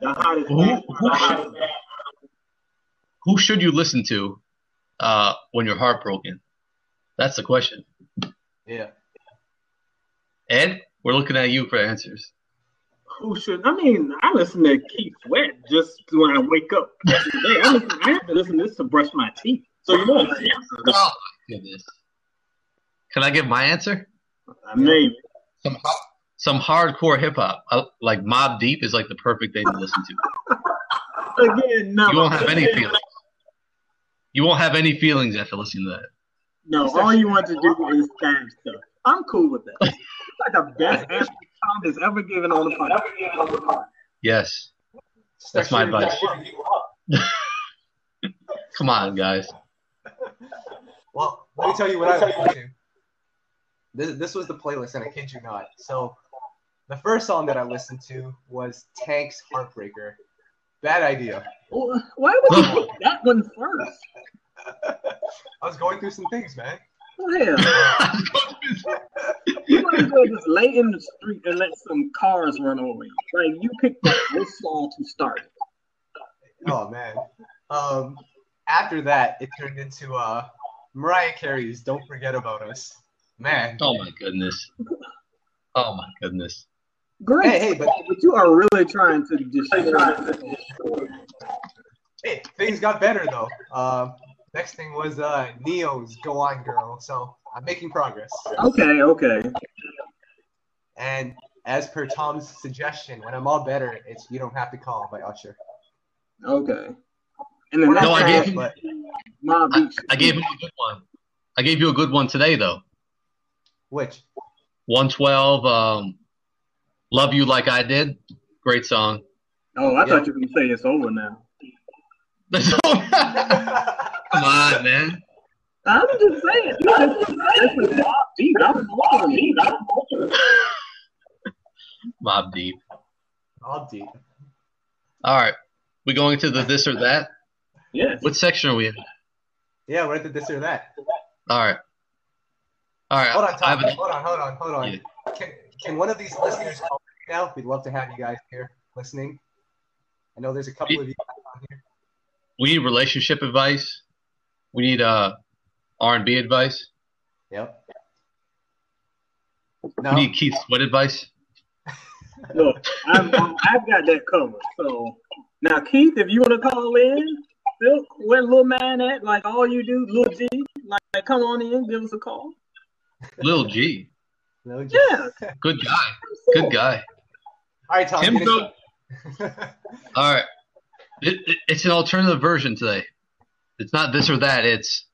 The hottest. Who- who- the hottest- Who should you listen to uh, when you're heartbroken? That's the question. Yeah. Ed, we're looking at you for answers. Who should? I mean, I listen to Keith Sweat just when I wake up. *laughs* I, listen, I have to listen to this to brush my teeth. So you know what I'm Oh my goodness. Can I give my answer? I mean, Some some hardcore hip hop, uh, like Mobb Deep, is like the perfect thing to listen to. again, no. You won't have any feelings. You won't have any feelings after listening to that. No, all you want to do is stab stuff. I'm cool with that. It's like the best *laughs* answer Tom has ever given on the podcast. Yes. That's my advice. *laughs* Come on, guys. Well, let me tell you what I listened to. This, this was the playlist, and I kid you not. So, the first song that I listened to was Tank's Heartbreaker. Bad idea. Well, Why would you pick that one first? *laughs* I was going through some things, man. Well, hell, you might as well just lay in the street and let some cars run over you. Like you picked the worst song to start. Oh man. Um, after that, it turned into uh, Mariah Carey's "Don't Forget About Us." Man. oh my goodness. Oh my goodness. Great, Hey, hey, but- but you are really trying to destroy. Hey, things got better though. Um, next thing was uh, Ne-Yo's "Go On Girl," so I'm making progress. Okay, okay. And as per Tom's suggestion, when I'm all better, it's "You Don't Have to Call" by Usher. Okay. And then We're not No, I gave him- but Mob I, I gave him a good one. I gave you a good one today, though. which 112, um, Love You Like I Did. Great song. Oh, I Yeah. thought you were gonna say it's over now. *laughs* Come on, man. I'm just saying. You just listen to Mobb Deep. I'm more deep. I'm Mobb Deep. all deep. All right. We going to the this or that? Yes. What section are we in? Yeah, we're at the this or that. All right. All right. Hold on, Tom. a- Hold on, hold on, hold on. Yeah. Can can one of these listeners call right now? We'd love to have you guys here listening. I know there's a couple of you guys on here. we need relationship advice. We need uh R&B advice. Yep. We need Keith Sweat advice. *laughs* Look, I've, I've got that covered. So now, Keith, if you want to call in, Phil, where little man at? Like all you do, little G, like come on in, give us a call. Little G. No, just- Yeah. Good guy. Good guy. All right, Tom. Tim get All right. It, it- it's an alternative version today. It's not this or that. It's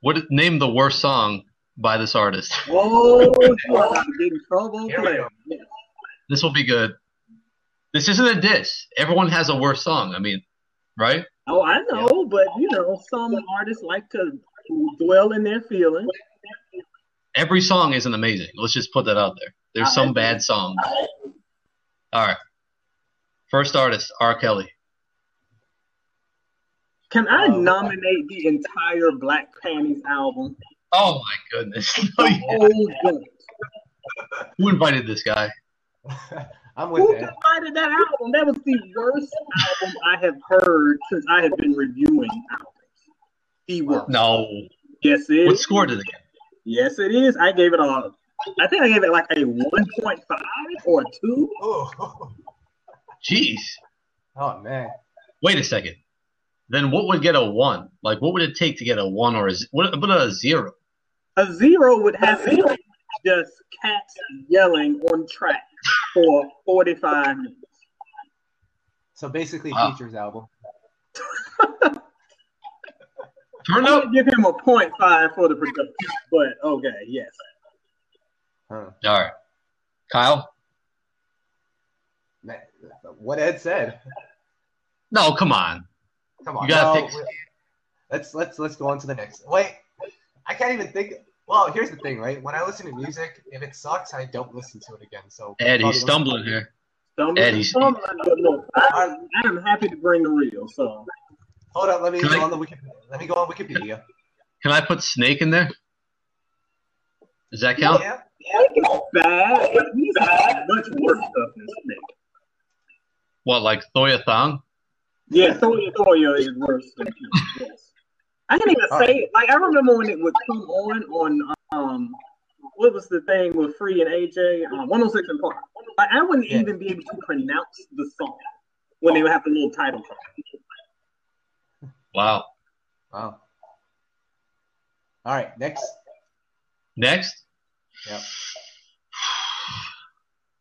what name the worst song by this artist. Oh, you are about to get in trouble. Here we player. go. Yeah. This will be good. This isn't a diss. Everyone has a worst song. I mean, right? Oh, I know, but you know, some artists like to dwell in their feelings. Every song isn't amazing. Let's just put that out there. There's some bad songs. All right. First artist, R. Kelly. Can I Um, nominate the entire Black Panties album? Oh my goodness. *laughs* The whole joint. Who invited this guy? *laughs* I'm with Who it. decided that album? That was the worst album I have heard since I have been reviewing albums. The worst. No. Yes, it What is. score did it get? Yes, it is. I gave it a. I think I gave it like a 1.5 or a 2. Oh, *laughs* Jeez. oh man. Wait a second. Then what would get a one? Like, what would it take to get a one or a z- what about a zero? A zero would have to be just cats yelling on track *laughs* for 45 minutes. So basically, Wow. features album. *laughs* Turn up. give him a 0.5 for the production, but okay, yes. Huh. All right. Kyle? Man, What Ed said. No, come on. Come on. You gotta no, pick- Let's let's let's go on to the next. Wait, I can't even think. Well, here's the thing, right? When I listen to music, if it sucks, I don't listen to it again. So Ed, he's stumbling here. Stumbling, Eddie. stumbling, but look, I, I'm happy to bring the real. So Hold on, let me Can go I- on the Wiki, let me go on Wikipedia. Can I put Snake in there? Does that count? Yeah. Snake is bad, but he's had much worse stuff than Snake. What, like Thoia Thoing? Yeah, Thoia Thoing is worse than him. *laughs* Yes. I can't even say it. Like I remember when it would come on on um what was the thing with Free and AJ? Um, 106 and Park. Like, I wouldn't Yeah. even be able to pronounce the song when they would have the little title card. Wow. Wow. All right, next. Next? Yep.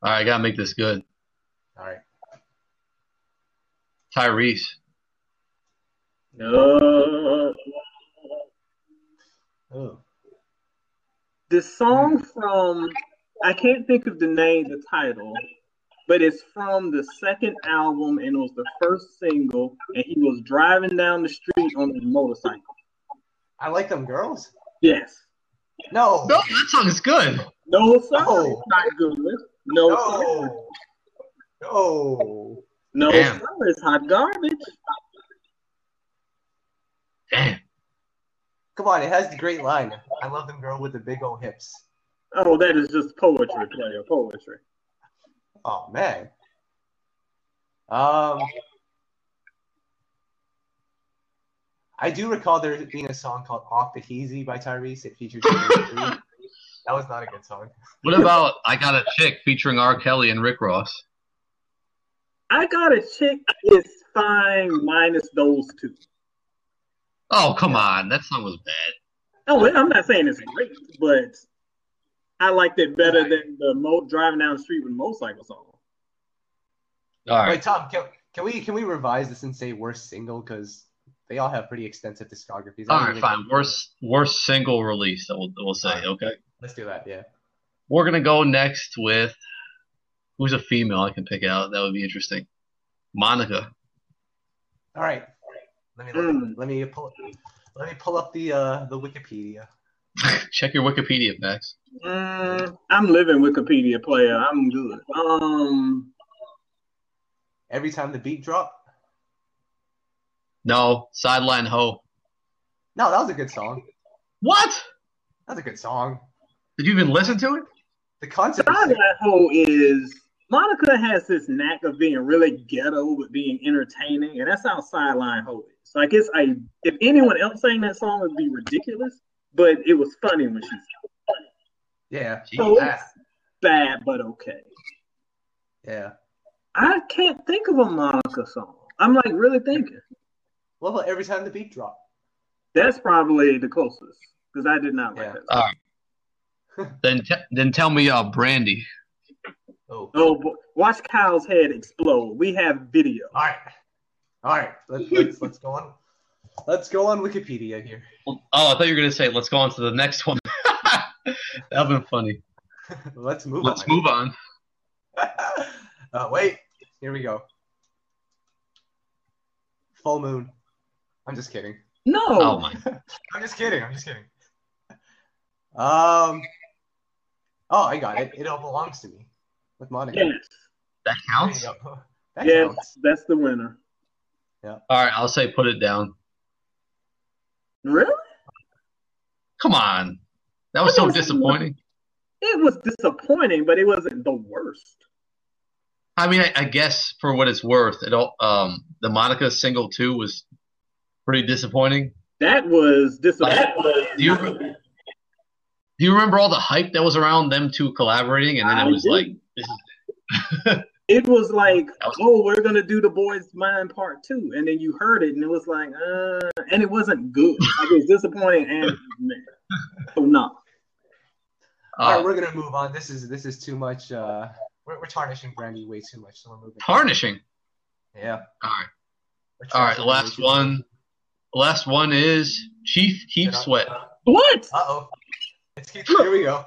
All right, I gotta make this good. All right. Tyrese. No. Oh. The song from I can't think of the name, the title, but it's from the second album and it was the first single, and he was driving down the street on his motorcycle. I like them girls. Yes. No. No, that song is good. No, sir. No. It's not good. No, sir. No. No. No, Damn. sir. It's hot garbage. Damn. Come on, it has the great line. I love them girl with the big old hips. Oh, that is just poetry, player. Poetry. Oh man. Um I do recall there being a song called Off the Heezy by Tyrese. It features *laughs* that was not a good song. What about I Got a Chick featuring R. Kelly and Rick Ross? I got a chick is fine minus those two. Oh, come on. That song was bad. Oh, I'm not saying it's great, but I liked it better than the mo- driving down the street with a motorcycle song. All right. Wait, Tom, can, can we can we revise this and say worst single because they all have pretty extensive discographies. I All don't right, really- fine. Worst worst single release. That we'll, we'll say. Okay. Let's do that. Yeah. We're gonna go next with who's a female I can pick out. That would be interesting. Monica. All right. Let me look, Mm. let me pull let me pull up the uh the Wikipedia. *laughs* Check your Wikipedia, Max. Mm, I'm living Wikipedia player. I'm good. Um, Every time the beat drop. No, Sideline Ho. No, that was a good song. What? That was a good song. Did you even listen to it? The concept. is. Sideline Ho is Monica has this knack of being really ghetto but being entertaining, and that's how Sideline Ho is. Like it's I if anyone else sang that song it'd be ridiculous, but it was funny when she sang. Yeah. So Jeez. it's bad but okay. Yeah. I can't think of a Monica song. I'm like really thinking. What about every time the beat drop? That's probably the closest because I did not like Yeah. that. Song. right. *laughs* then te- then tell me uh Brandy. Oh. Oh, boy. watch Kyle's head explode. We have video. All right. All right. Let's let's let's go on. Let's go on Wikipedia here. Oh, I thought you were gonna say let's go on to the next one. *laughs* That'd been funny. *laughs* let's move Let's on. move on. *laughs* uh, wait. Here we go. Full moon. I'm just kidding. No, Oh my. I'm just kidding. I'm just kidding. Um. Oh, I got it. It all belongs to me with Monica. yes, That There counts. That yes, counts. that's the winner. All right, I'll say put it down. Really? Come on. That was so disappointing. It was disappointing, but it wasn't the worst. I mean, I, I guess for what it's worth, it all, um the Monica single two was pretty disappointing. That was disappointing. Do you do you remember all the hype that was around them two collaborating, and then I it was do. like *laughs* It was like, was- oh, we're gonna do the boys' mind part two, and then you heard it, and it was like, uh, and it wasn't good. Like it was disappointing and *laughs* man. So no. All right, uh, we're gonna move on. This is this is too much. Uh, we're, we're tarnishing Brandy way too much, so we're moving. tarnishing. Yeah. All right. All right. The last one, the last one is Chief Keep Sweat. What? Uh oh. Here we go.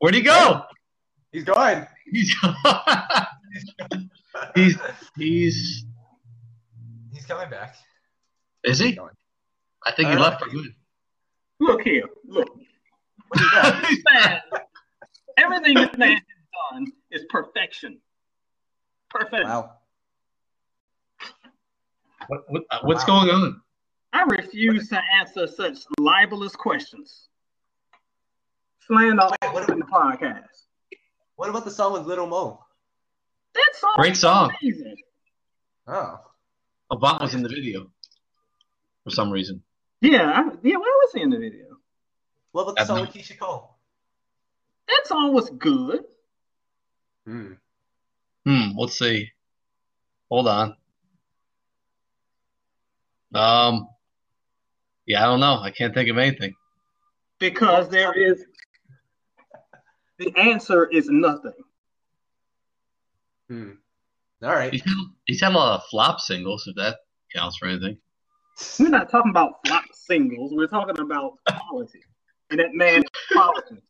Where'd he go? He's gone. He's he's he's He's coming back. is he? I think he Uh, left for good. Look here. Look. Where'd *laughs* he go? This man, everything this man has done is perfection. Perfect. wow. What, what, uh, what's Wow. going on? I refuse to answer such libelous questions. Slander all Wait, what over the podcast. What about the song with Little Mo? That song Great song. amazing. Oh, Avant was in the video for some reason. Yeah, I, yeah, where was he in the video? what about the song with Keyshia Cole? That song was good. Hmm. Hmm. Let's see. Hold on. Um. Yeah, I don't know. I can't think of anything. Because there is the answer is nothing. Hmm. All right. He's had, he's had a lot of flop singles, if that counts for anything. We're not talking about flop singles. We're talking about quality. And that man is quality.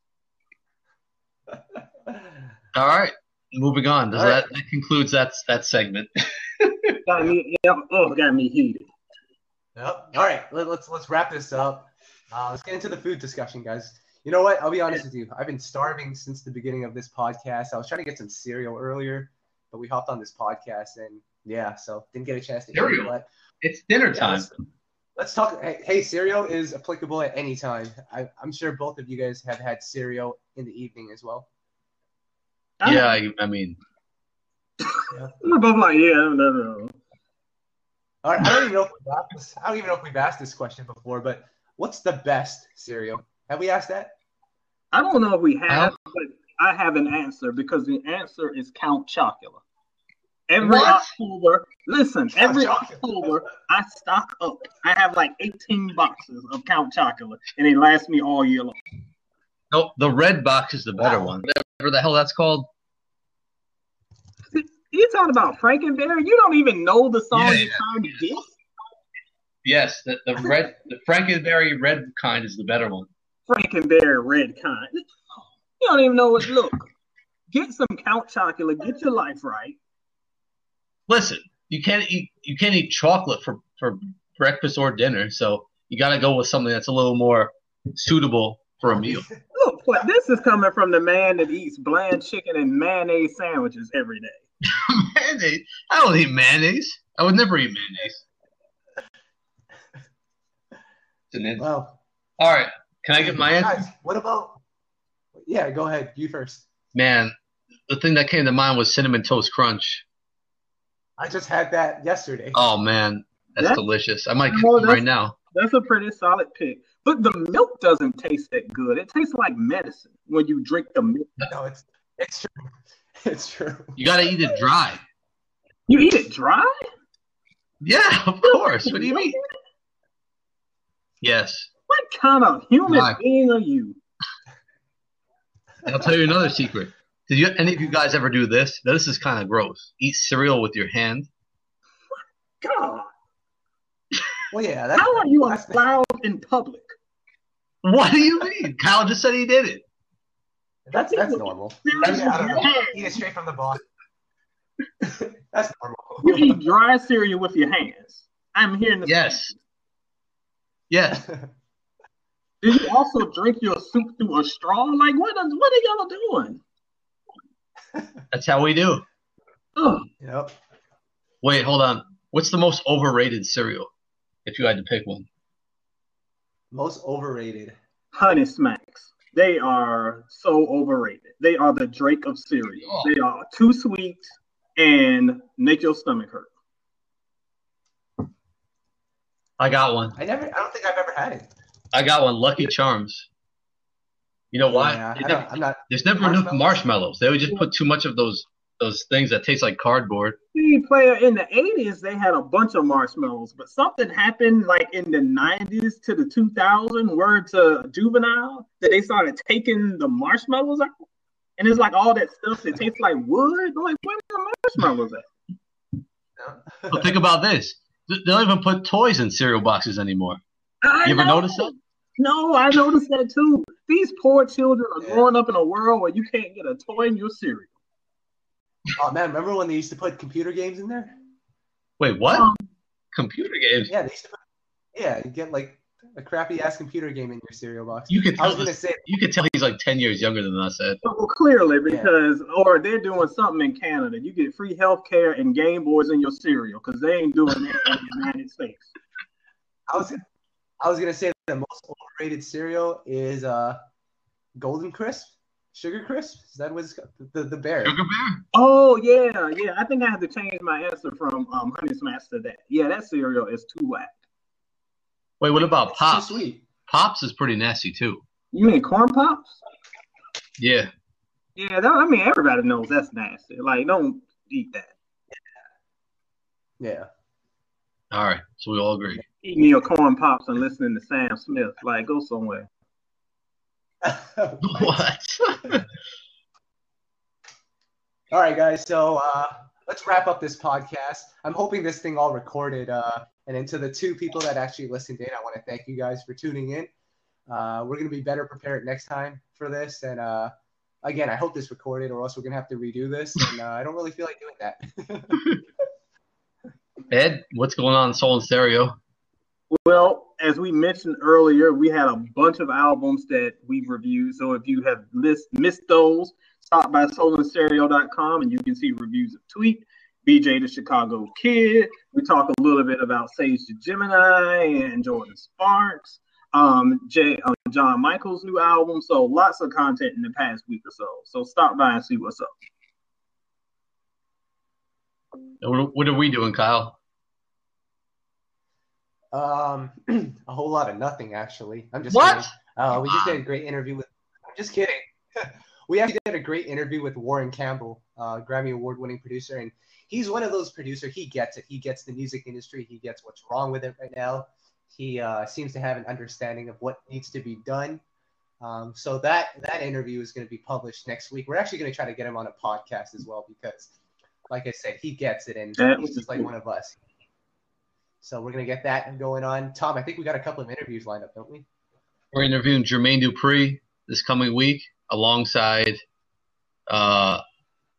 All right, moving on. Does All right. that, that concludes that that segment? *laughs* Got me, yeah, oh, got me heated. Yep. All right. Let, let's let's wrap this up. Uh, let's get into the food discussion, guys. You know what? I'll be honest with you. I've been starving since the beginning of this podcast. I was trying to get some cereal earlier, but we hopped on this podcast and yeah, so didn't get a chance to eat. Cereal? But It's dinner yeah, time. let's, let's talk. Hey, hey, cereal is applicable at any time. I, I'm sure both of you guys have had cereal in the evening as well. Yeah, I, I mean, We're both like, yeah, no, no, no. All right. I don't even know if we've asked this, I don't even know if we've asked this question before, but what's the best cereal? Have we asked that? I don't know if we I have, but I have an answer because the answer is Count Chocula. Every What? October, listen, Count every Chocula. October I stock up. I have like 18 boxes of Count Chocula, and they last me all year long. no, the red box is the better Wow. one. Whatever the hell that's called. You're talking about Frankenberry? You don't even know the song Yeah, you're yeah. trying to diss? Yes, the, the red, the Frankenberry red kind is the better one. Frankenberry red kind. You don't even know what. Look, get some Count Chocula. Get your life right. Listen, you can't eat you can't eat chocolate for for breakfast or dinner, so you got to go with something that's a little more suitable for a meal. Look, but this is coming from the man that eats bland chicken and mayonnaise sandwiches every day. *laughs* mayonnaise? I don't eat mayonnaise. I would never eat mayonnaise. It's an in- Well, All right, can I get my answer? guys, what about? Yeah, go ahead. You first. Man, the thing that came to mind was cinnamon toast crunch. I just had that yesterday. Oh man, that's Yeah. delicious. I might get some right now. That's a pretty solid pick. But the milk doesn't taste that good. It tastes like medicine when you drink the milk. No, it's it's true. *laughs* It's true. You got to eat it dry. You eat it dry? Yeah, of course. What do you mean? Yes. What kind of human Dry. being are you? I'll tell you another secret. Did you any of you guys ever do this? This is kind of gross. Eat cereal with your hand. God, Well, yeah. That's, how are you that's- allowed in public? What do you mean? Kyle just said he did it. That's that's normal. Cereal *laughs* Yeah, I don't know. Eat it straight from the box. *laughs* that's normal. You eat dry cereal with your hands. I'm hearing this. Yes. Yes. *laughs* Do you also drink your soup through a straw? Like what? Is, what are y'all doing? That's how we do. Ugh. yep. Wait, hold on. What's the most overrated cereal? If you had to pick one. Most overrated. Honey Smacks. They are so overrated. They are the Drake of cereal. Oh. They are too sweet and make your stomach hurt. I got one. I never. I don't think I've ever had it. I got one. Lucky Charms. You know why? Yeah, never- I'm not. there's never enough Marshmallows? marshmallows. They would just put too much of those those things that taste like cardboard. See, player in the 80s, they had a bunch of marshmallows, but something happened like in the 90s to the 2000, word to juvenile, that they started taking the marshmallows out. And it's like all that stuff that tastes like wood. I'm like, where are the marshmallows at? But think about this. They don't even put toys in cereal boxes anymore. I You ever know. notice that? No, I noticed that too. These poor children are growing up in a world where you can't get a toy in your cereal. Oh man, remember when they used to put computer games in there? Wait, what? Um, Computer games? Yeah, they used to. Put, yeah, you get like a crappy ass computer game in your cereal box. You could I tell was gonna this, say. you could tell he's like ten years younger than us, Ed. Well, clearly, because or they're doing something in Canada. You get free health care and Game Boys in your cereal because they ain't doing that in the United States. I was I was gonna say the most overrated cereal is uh Golden Crisp, Sugar Crisp. Is that what's the the bear? Sugar Bear. Oh yeah, yeah. I think I have to change my answer from um, Honey Smash to that. Yeah, that cereal is too whack. Wait, what about It's Pops? too sweet. Pops is pretty nasty too. You mean corn pops? Yeah. Yeah, that, I mean everybody knows that's nasty. Like, don't eat that. Yeah. Yeah. All right. So we all agree. Eating your corn pops and listening to Sam Smith. Like, go somewhere. *laughs* What? *laughs* All right, guys. So uh, let's wrap up this podcast. I'm hoping this thing all recorded. Uh, and then to the two people that actually listened in, I want to thank you guys for tuning in. Uh, we're going to be better prepared next time for this. And uh, again, I hope this recorded, or else we're going to have to redo this. And uh, I don't really feel like doing that. *laughs* Ed, what's going on in Soul and Stereo? Well, as we mentioned earlier, we had a bunch of albums that we've reviewed. So if you have list, missed those, stop by soulandstereo.com and you can see reviews of Tweet, BJ the Chicago Kid. We talk a little bit about Sage the Gemini and Jordin Sparks, um, Jay, um, John Michael's new album. So lots of content in the past week or so. So stop by and see what's up. What what are we doing, Kyle? Um, *clears throat* a whole lot of nothing, actually. I'm just What? kidding. Uh, we just did a great interview with. I'm just kidding. *laughs* we actually did a great interview with Warren Campbell, uh, Grammy Award-winning producer, and he's one of those producers. He gets it. He gets the music industry. He gets what's wrong with it right now. He uh, seems to have an understanding of what needs to be done. Um, so that that interview is going to be published next week. We're actually going to try to get him on a podcast as well because, like I said, he gets it, and That he's just like cool. one of us. So we're gonna get that going on. Tom, I think we got a couple of interviews lined up, don't we? We're interviewing Jermaine Dupri this coming week alongside uh,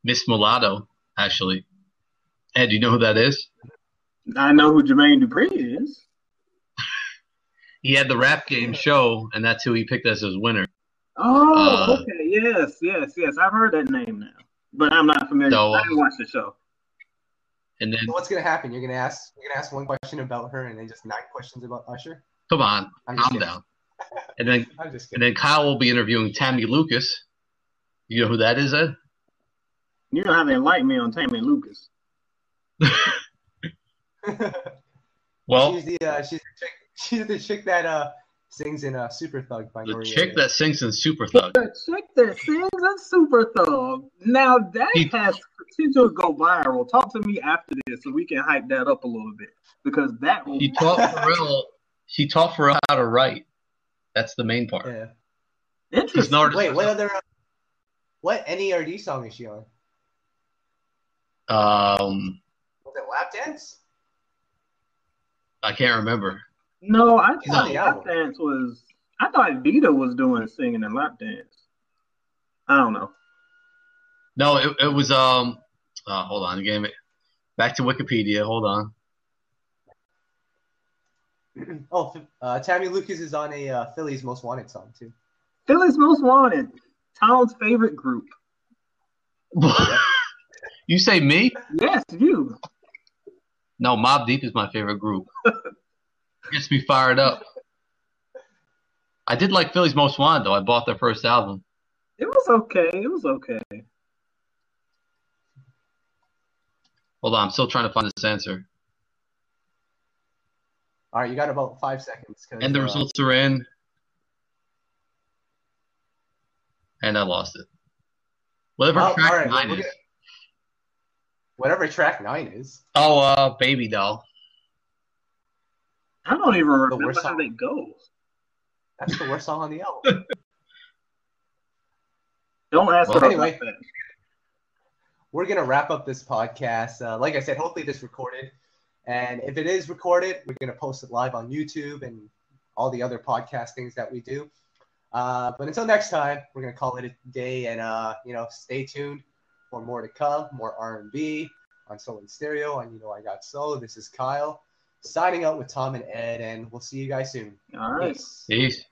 Miss Mulatto, actually. Ed, do you know who that is? I know who Jermaine Dupri is. *laughs* He had the rap game show, and that's who he picked as his winner. Oh, Uh, okay. Yes, yes, yes. I've heard that name now, but I'm not familiar. So, I didn't watch the show. And then, So what's gonna happen? You're gonna ask you're gonna ask one question about her and then just nine questions about Usher? come on, I'm calm kidding. down. And then, *laughs* I'm just and then Kyle will be interviewing Tammy Lucas. You know who that is, Ed? You don't have to enlighten me on Tammy Lucas. *laughs* *laughs* Well, she's the uh, she's the chick she's the chick that uh sings in uh Super Thug by the Maria. chick that sings in Super Thug. The chick that sings in super thug. Now that He- has potential to go viral. Talk to me after this so we can hype that up a little bit because that will. She taught *laughs* Pharrell. She taught Pharrell how to write. That's the main part. Yeah. Interesting. an. Wait, what other uh, what NERD song is she on? Um, Was it Lap Dance? I can't remember. No, I thought the lap dance was. I thought Vita was doing singing and lap dance. I don't know. No, it, it was um. Uh, hold on, game it. Back to Wikipedia. Hold on. *clears throat* Oh, uh, Tammy Lucas is on a uh, Philly's Most Wanted song too. Philly's Most Wanted, Tom's favorite group. *laughs* you say me? Yes, you. No, Mobb Deep is my favorite group. *laughs* Gets me fired up. I did like Philly's Most Wanted though. I bought their first album. It was okay. It was okay. Hold on, I'm still trying to find this answer. All right, you got about five seconds. And the uh, results are in. And I lost it. Whatever Oh, track all right, nine is. gonna- whatever track nine is. Oh, uh, Baby Doll. I don't even remember worst how song. it goes. That's the worst song on the album. *laughs* Don't ask Well, her anyway. that. we're gonna wrap up this podcast. Uh, like I said, hopefully this recorded, and if it is recorded, we're gonna post it live on YouTube and all the other podcast things that we do. Uh, but until next time, we're gonna call it a day, and uh, you know, stay tuned for more to come, more R&B on Soul and Stereo. And you know, I got soul. This is Kyle signing out with Tom and Ed, and we'll see you guys soon. All right. Peace. Peace.